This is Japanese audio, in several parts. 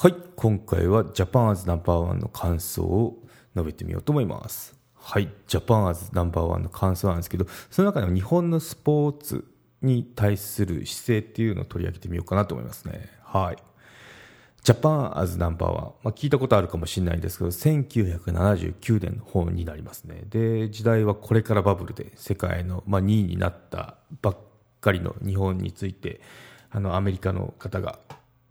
はい今回はジャパンアズナンバーワンの感想を述べてみようと思います。はいジャパンアズナンバーワンの感想なんですけどその中でも日本のスポーツに対する姿勢っていうのを取り上げてみようかなと思いますね。はい。ジャパンアズナンバーワン、まあ、聞いたことあるかもしれないんですけど、1979年の本になりますね。で、時代はこれからバブルで世界の、まあ、2位になったばっかりの日本について、あの、アメリカの方が、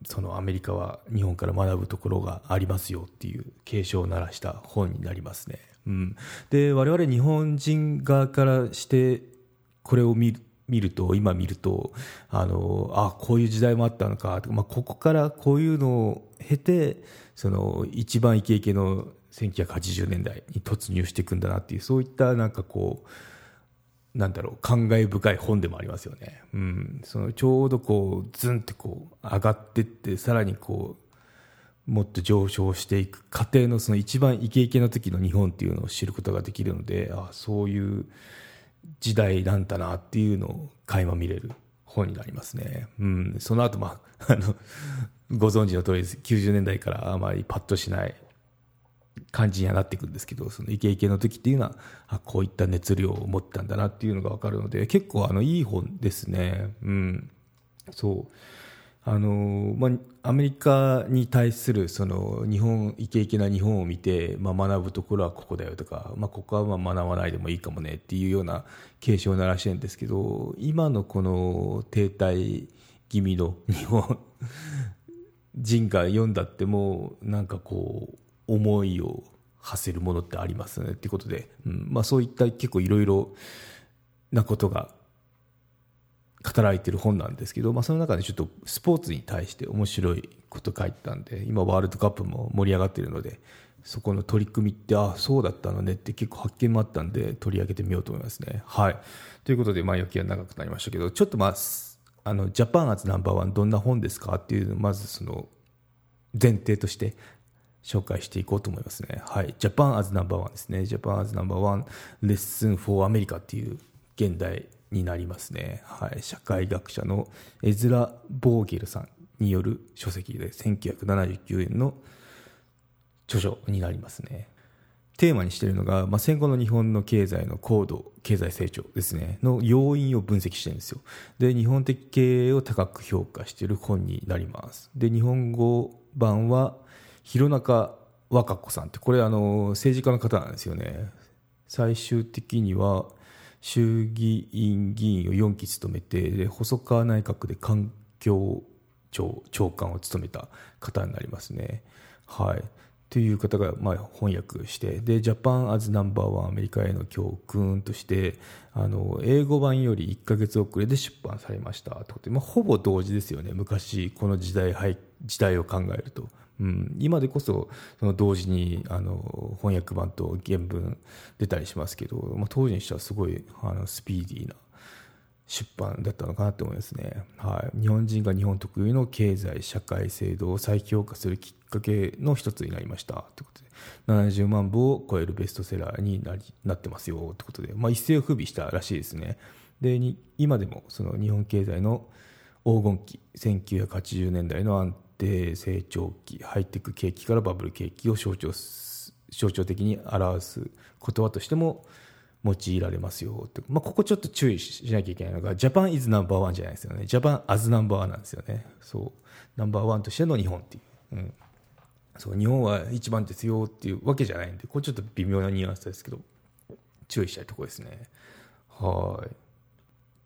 そのアメリカは日本から学ぶところがありますよっていう警鐘を鳴らした本になりますね。うん。で、我々日本人側からして、これを見る見ると、今見ると、あの、あ、こういう時代もあったのか、まあ、ここからこういうのを経て、その、一番イケイケの1980年代に突入していくんだなっていう、そういったなんかこう、なんだろう、感慨深い本でもありますよね。うん。その、ちょうどこう、ズンってこう、上がってって、さらにこう、もっと上昇していく過程のその一番イケイケの時の日本っていうのを知ることができるので、あそういう、時代なんだなっていうのを垣間見れる本になりますね。うん、その後、まあ、あの、ご存知の通りです。90年代からあまりパッとしない感じにはなっていくんですけど、そのイケイケの時っていうのは、あ、こういった熱量を持ったんだなっていうのがわかるので、結構あの、いい本ですね。うん。そう。あのまあ、アメリカに対するその日本イケイケな日本を見て、まあ、学ぶところはここだよとか、まあ、ここはま学ばないでもいいかもねっていうような警鐘を鳴らしてるんですけど今のこの停滞気味の日本人が読んだってもなんかこう思いを馳せるものってありますねっていうことで、うんまあ、そういった結構いろいろなことが語られてる本なんですけど、まあ、その中でちょっとスポーツに対して面白いこと書いてたんで今ワールドカップも盛り上がってるのでそこの取り組みってああそうだったのねって結構発見もあったんで取り上げてみようと思いますね。はい、ということで前置きは長くなりましたけどちょっとまああの Japan as Number One どんな本ですかっていうのをまずその前提として紹介していこうと思いますね。はい。 Japan as Number One ですね。 Japan as Number One Lessons for America っていう原題になりますね。はい。社会学者のエズラ・ボーゲルさんによる書籍で1979年の著書になりますね。テーマにしているのが、まあ、戦後の日本の経済の高度経済成長ですねの要因を分析してるんですよで日本的経営を高く評価している本になりますで日本語版は弘中和歌子さんってこれあの政治家の方なんですよね最終的には衆議院議員を4期務めて細川内閣で環境庁長官を務めた方になりますね。はいという方がまあ翻訳してで「ジャパン・アズ・ナンバーワンアメリカへの教訓」としてあの英語版より1か月遅れで出版されましたとで、まあ、ほぼ同時ですよね昔この時代時代を考えると。うん、今でこそその同時にあの翻訳版と原文出たりしますけど、まあ、当時にしてはすごいあのスピーディーな出版だったのかなと思いますね、はい、日本人が日本特有の経済社会制度を再評価するきっかけの一つになりました。ということで。70万部を超えるベストセラーになりなってますよ。ということで、まあ、一世を風靡したらしいですね。で今でもその日本経済の黄金期1980年代の安定成長期ハイテク景気からバブル景気を象徴象徴的に表す言葉としても用いられますよって、まあ、ここちょっと注意しなきゃいけないのがジャパンイズナンバーワンじゃないですよね。ジャパンアズナンバーワンなんですよね。そう。ナンバーワンとしての日本っていう、うん、そう日本は一番ですよっていうわけじゃないんでこれちょっと微妙なニュアンスですけど注意したいところですね。はい。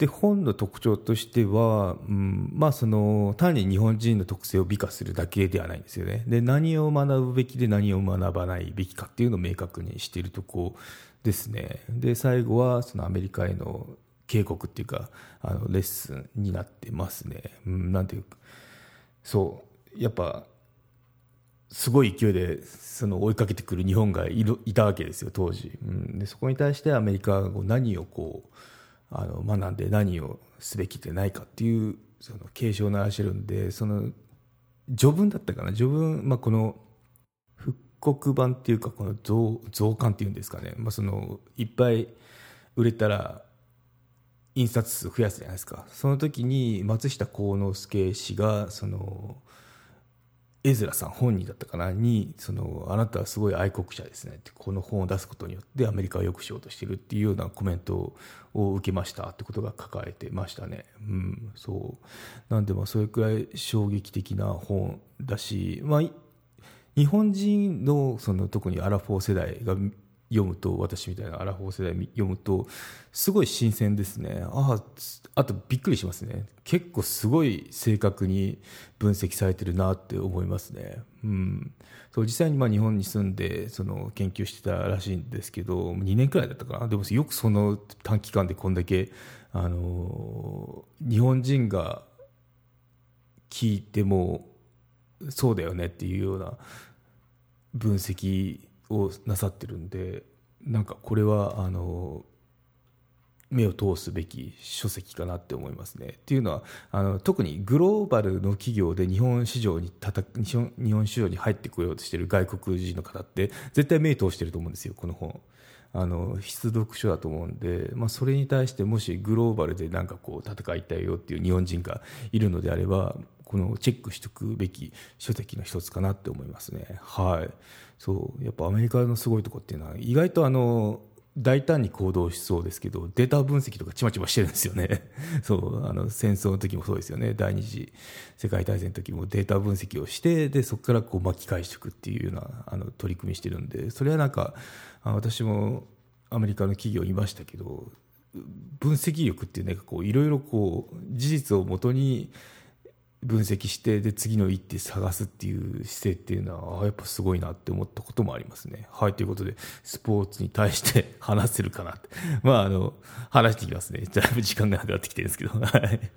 で本の特徴としては、うんまあ、その単に日本人の特性を美化するだけではないんですよね。で何を学ぶべきで何を学ばないべきかっていうのを明確にしているとこですね。で最後はそのアメリカへの警告っていうかあのレッスンになってますね、うん、なんていうかそう。やっぱすごい勢いでその追いかけてくる日本がいるいたわけですよ当時、うん、でそこに対してアメリカが何をこうあの学んで何をすべきでないかっていうその警鐘を鳴らしてるんでその序文だったかな。序文、まあ、この刻版っていうかこの増増刊っていうんですかね、まあ、そのいっぱい売れたら印刷数増やすじゃないですか。その時に松下幸之助氏がそのエズラさん本人だったかな？にそのあなたはすごい愛国者ですね。ってこの本を出すことによってアメリカを良くしようとしてるっていうようなコメントを受けました。ってことが書かれてましたね。うん、そう。なんでもそれくらい衝撃的な本だし、まあ、日本人のその特にアラフォー世代が読むと私みたいなアラフォー世代読むとすごい新鮮ですね。ああとびっくりしますね。結構すごい正確に分析されてるなって思いますね、うん、そう実際にまあ日本に住んでその研究してたらしいんですけど2年くらいだったかな。でもよくその短期間でこんだけあの日本人が聞いてもそうだよねっていうような分析をなさってるんでなんかこれはあの目を通すべき書籍かなって思いますね。っていうのはあの特にグローバルの企業で日本市場にたた日本市場に入ってこようとしてる外国人の方って絶対目通してると思うんですよこの本。あの必読書だと思うんで、まあ、それに対してもしグローバルでなんかこう戦いたいよっていう日本人がいるのであればこのチェックしておくべき書籍の一つかなって思いますね。はい。そう。やっぱアメリカのすごいとこっていうのは、意外とあの、大胆に行動しそうですけど、データ分析とかちまちましてるんですよね。そう、あの、戦争の時もそうですよね。第二次世界大戦の時もデータ分析をして、で、そこからこう巻き返していくっていうような、あの、取り組みしてるんで、それはなんか、私もアメリカの企業いましたけど、分析力っていうね、こう、いろいろこう、事実をもとに、分析してで次の一手探すっていう姿勢っていうのはやっぱすごいなって思ったこともありますね。はいということでスポーツに対して 話せるかなって。まああの話していきますね。だいぶ時間がなくなってきてるんですけど。はい。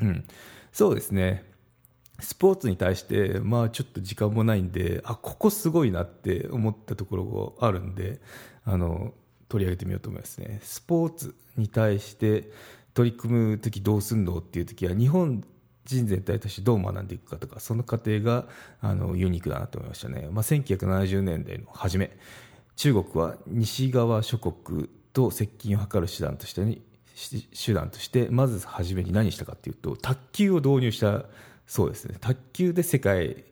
うん。そうですね。スポーツに対してまあちょっと時間もないんであここすごいなって思ったところがあるんであの取り上げてみようと思いますね。スポーツに対して取り組む時どうすんのっていう時は日本人全体としてどう学んでいくかとかその過程があのユニークだなと思いましたね、まあ、1970年代の初め中国は西側諸国と接近を図る手段として手段としてまず初めに何したかというと卓球を導入したそうですね。卓球で世界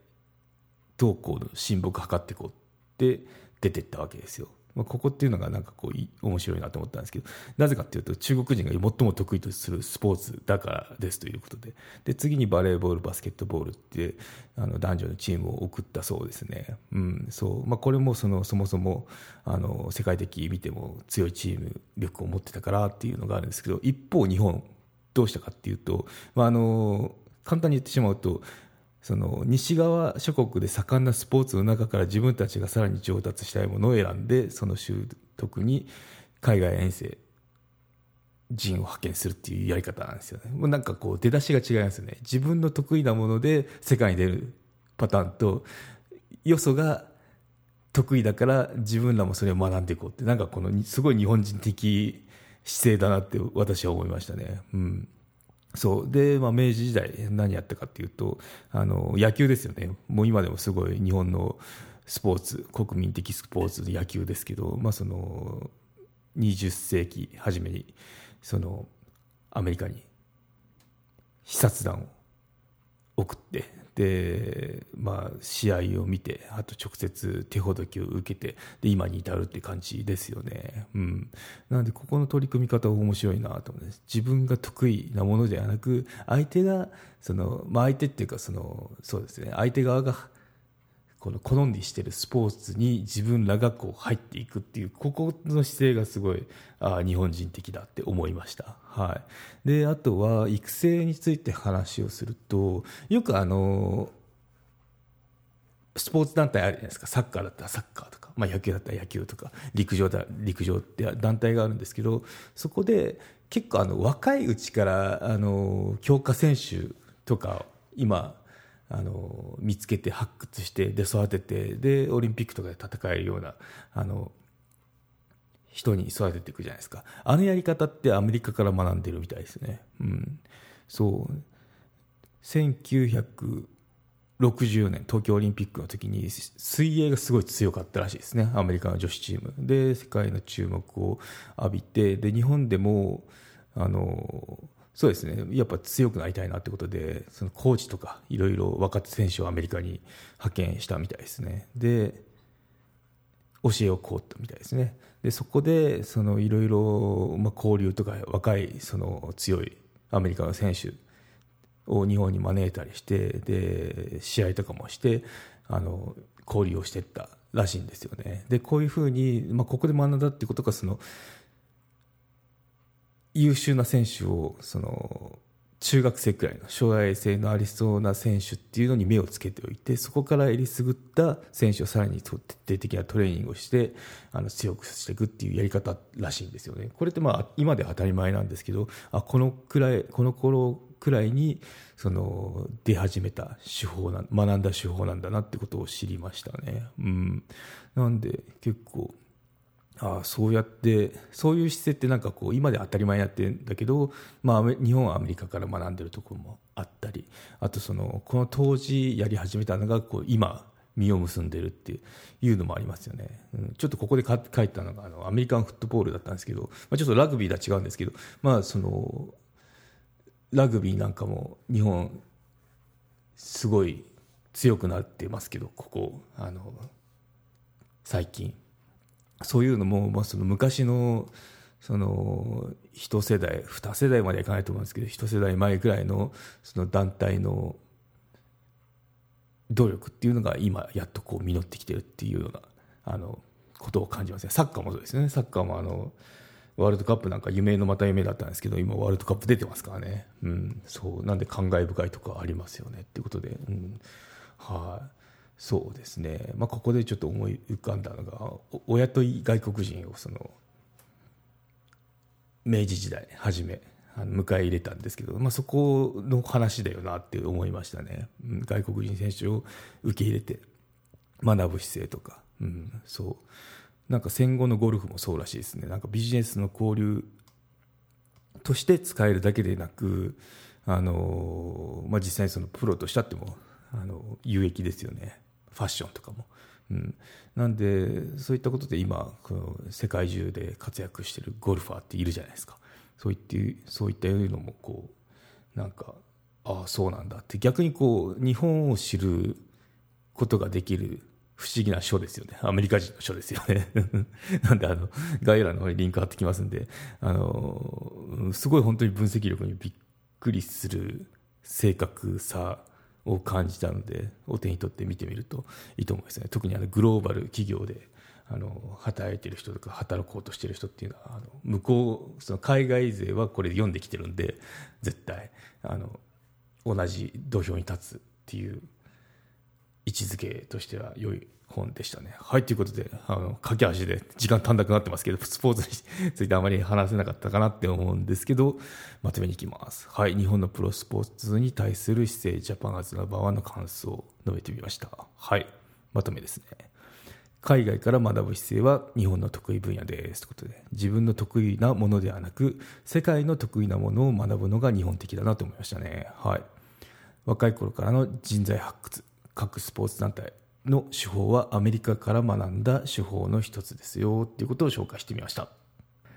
動向の親睦を図っていこうって出ていったわけですよ。まあ、ここっていうのがなんかこう面白いなと思ったんですけどなぜかっていうと中国人が最も得意とするスポーツだからですということで。で次にバレーボールバスケットボールってあの男女のチームを送ったそうですね、うんそう。まあ、これもそのそもそもあの世界的見ても強いチーム力を持ってたからっていうのがあるんですけど一方日本どうしたかっていうと、まあ、あの簡単に言ってしまうとその西側諸国で盛んなスポーツの中から自分たちがさらに上達したいものを選んでその習得に海外遠征人を派遣するっていうやり方なんですよね。もうなんかこう出だしが違いますよね。自分の得意なもので世界に出るパターンとよそが得意だから自分らもそれを学んでいこうって。なんかこのすごい日本人的姿勢だなって私は思いましたね。うん。そう。で、まあ、明治時代何やったかっていうとあの野球ですよね。もう今でもすごい日本のスポーツ国民的スポーツ野球ですけど、まあ、その20世紀初めにそのアメリカに視察団を送ってで、まあ、試合を見てあと直接手ほどきを受けてで今に至るって感じですよね、うん、なのでここの取り組み方面白いなと思います自分が得意なものではなく相手がその、まあ、相手っていうかそのそうですね。相手側がこの好んでしてるスポーツに自分らがこう入っていくっていうここの姿勢がすごいあ日本人的だって思いました、はい、であとは育成について話をするとよくあのスポーツ団体あるじゃないですか。サッカーだったらサッカーとか、まあ、野球だったら野球とか陸上だ陸上って団体があるんですけどそこで結構あの若いうちからあの強化選手とか今あの見つけて発掘してで育ててでオリンピックとかで戦えるようなあの人に育てていくじゃないですか。あのやり方ってアメリカから学んでるみたいですね。うん。そう。1960年東京オリンピックの時に水泳がすごい強かったらしいですね。アメリカの女子チーム。で世界の注目を浴びてで日本でもあのそうですね。やっぱ強くなりたいなってことでそのコーチとかいろいろ若手選手をアメリカに派遣したみたいですね。で教えをこうったみたいですね。でそこでそのいろいろま交流とか若いその強いアメリカの選手を日本に招いたりしてで試合とかもしてあの交流をしていったらしいんですよね。でこういうふうに、まあ、ここで学んだってことがその優秀な選手をその中学生くらいの将来性のありそうな選手っていうのに目をつけておいてそこからえりすぐった選手をさらに徹底的なトレーニングをしてあの強くしていくっていうやり方らしいんですよね。これってまあ今では当たり前なんですけどあこのくらいこの頃くらいにその出始めた手法な学んだ手法なんだなってことを知りましたね。うん、なんで結構あそうやってそういう姿勢ってなんかこう今で当たり前になってるんだけど、まあ、日本はアメリカから学んでるところもあったりあとそのこの当時やり始めたのがこう今実を結んでるっていうのもありますよね、うん、ちょっとここで書いたのがあのアメリカンフットボールだったんですけど、まあ、ちょっとラグビーとは違うんですけど、まあ、そのラグビーなんかも日本すごい強くなってますけどここあの最近。そういうのも、まあ、その昔のその一世代二世代まではいかないと思うんですけど一世代前ぐらいのその団体の努力っていうのが今やっとこう実ってきてるっていうようなあのことを感じますね。サッカーもそうですね。サッカーもあのワールドカップなんか夢のまた夢だったんですけど今ワールドカップ出てますからね、うん、そう。なんで感慨深いとかありますよね。っていうことで、うん、はい、そうですね、まあ、ここでちょっと思い浮かんだのが親と外国人をその明治時代初めあの迎え入れたんですけど、まあ、そこの話だよなって思いましたね、外国人選手を受け入れて学ぶ姿勢とか、うん、そう。なんか戦後のゴルフもそうらしいですね。なんかビジネスの交流として使えるだけでなくあの、まあ、実際にそのプロとしたってもあの有益ですよね。ファッションとかも。うん、なんでそういったことで今この世界中で活躍してるゴルファーっているじゃないですか。そういってそういったいうのもこうなんかああそうなんだって。逆にこう日本を知ることができる不思議な書ですよね。アメリカ人の書ですよね。なんであの概要欄の方にリンク貼ってきますんであのすごい本当に分析力にびっくりする正確さを感じたのでお手に取って見てみるといいと思いますね。特にあのグローバル企業であの働いてる人とか働こうとしてる人っていうのはあの向こうその海外勢はこれ読んできてるんで絶対あの同じ土俵に立つっていう位置づけとしては良い本でしたね。はい、ということで、あの、駆け足で時間足んなくなってますけど、スポーツについてあまり話せなかったかなって思うんですけど、まとめにいきます。はい、日本のプロスポーツに対する姿勢、ジャパンアズナバーワンの感想を述べてみました。はい、まとめですね。海外から学ぶ姿勢は日本の得意分野です。ということで、自分の得意なものではなく、世界の得意なものを学ぶのが日本的だなと思いましたね。はい。若い頃からの人材発掘、各スポーツ団体、の手法はアメリカから学んだ手法の一つですよっていうことを紹介してみました。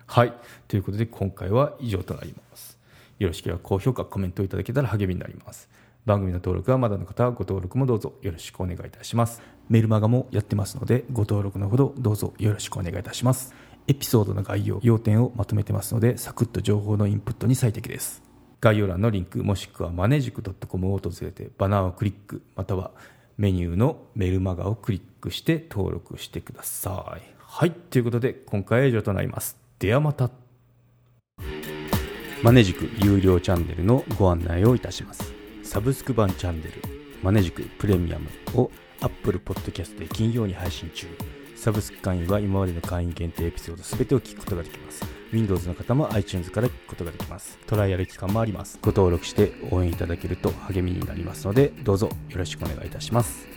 はい。ということで今回は以上となります。よろしければ高評価コメントいただけたら励みになります。番組の登録はまだの方はご登録もどうぞよろしくお願いいたします。メルマガもやってますのでご登録のほどどうぞよろしくお願いいたします。エピソードの概要要点をまとめてますのでサクッと情報のインプットに最適です。概要欄のリンクもしくはマネジク .com を訪れてバナーをクリックまたはメニューのメルマガをクリックして登録してください。はい、ということで今回は以上となります。ではまた。マネジク有料チャンネルのご案内をいたします。サブスク版チャンネルマネジクプレミアムを Apple Podcast で金曜に配信中。サブスク会員は今までの会員限定エピソード全てを聞くことができます。Windows の方も iTunes から聞くことができます。トライアル期間もあります。ご登録して応援いただけると励みになりますのでどうぞよろしくお願いいたします。